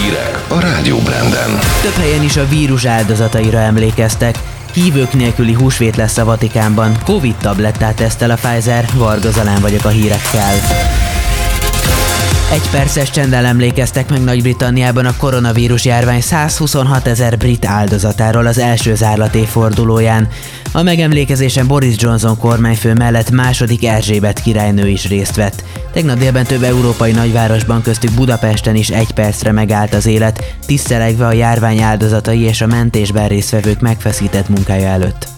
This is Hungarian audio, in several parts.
Hírek a Rádió Branden. Több helyen is a vírus áldozataira emlékeztek. Hívők nélküli húsvét lesz a Vatikánban. Covid tablettát tesztel a Pfizer. Varga Zalán vagyok a hírekkel. Egy perces csenddel emlékeztek meg Nagy-Britanniában a koronavírus járvány 126 ezer brit áldozatáról az első zárlat évfordulóján. A megemlékezésen Boris Johnson kormányfő mellett második Erzsébet királynő is részt vett. Tegnap délben több európai nagyvárosban, köztük Budapesten is egy percre megállt az élet, tisztelegve a járvány áldozatai és a mentésben résztvevők megfeszített munkája előtt.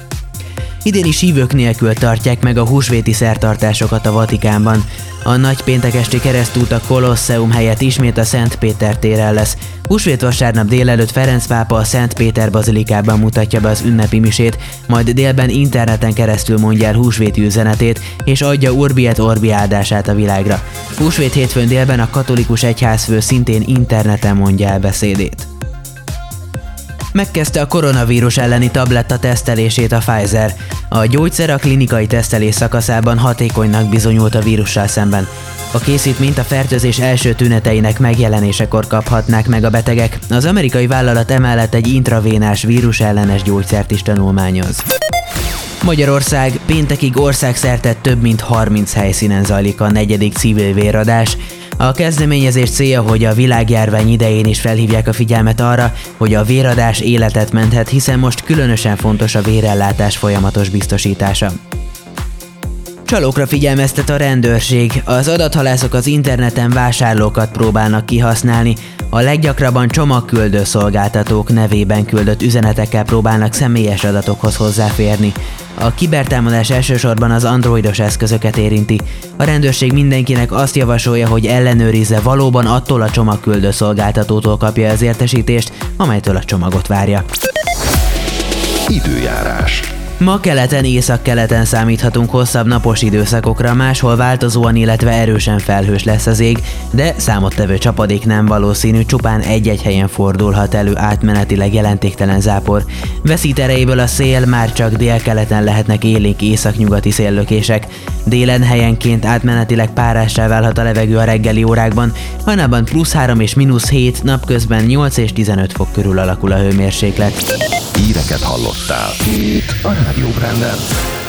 Idén is hívők nélkül tartják meg a húsvéti szertartásokat a Vatikánban. A nagy péntekesti keresztút a Kolosseum helyett ismét a Szent Péter téren lesz. Húsvét vasárnap délelőtt Ferenc pápa a Szent Péter bazilikában mutatja be az ünnepi misét, majd délben interneten keresztül mondja el húsvéti üzenetét, és adja Urbi Orbi áldását a világra. Húsvét hétfőn délben a katolikus egyházfő szintén interneten mondja el beszédét megkezdte a koronavírus elleni tabletta tesztelését a Pfizer. A gyógyszer a klinikai tesztelés szakaszában hatékonynak bizonyult a vírussal szemben. A készítményt a fertőzés első tüneteinek megjelenésekor kaphatnák meg a betegek. Az amerikai vállalat emellett egy intravénás vírus ellenes gyógyszert is tanulmányoz. Magyarország péntekig országszerte több mint 30 helyszínen zajlik a negyedik civil véradás. A kezdeményezés célja, hogy a világjárvány idején is felhívják a figyelmet arra, hogy a véradás életet menthet, hiszen most különösen fontos a vérellátás folyamatos biztosítása. Csalókra figyelmeztet a rendőrség. Az adathalászok az interneten vásárlókat próbálnak kihasználni. A leggyakrabban csomagküldő szolgáltatók nevében küldött üzenetekkel próbálnak személyes adatokhoz hozzáférni. A kibertámadás elsősorban az androidos eszközöket érinti. A rendőrség mindenkinek azt javasolja, hogy ellenőrizze valóban attól a csomagküldő szolgáltatótól kapja az értesítést, amelytől a csomagot várja. Időjárás. Ma keleten, észak-keleten számíthatunk hosszabb napos időszakokra, máshol változóan, illetve erősen felhős lesz az ég, de számottevő csapadék nem valószínű, csupán egy-egy helyen fordulhat elő átmenetileg jelentéktelen zápor. Veszít erejéből a szél, már csak délkeleten lehetnek élénk északnyugati széllökések. Délen helyenként átmenetileg párássá válhat a levegő a reggeli órákban, hajnalban plusz 3 és mínusz 7, napközben 8 és 15 fok körül alakul a hőmérséklet. Híreket hallottál. Itt a Rádió Branden.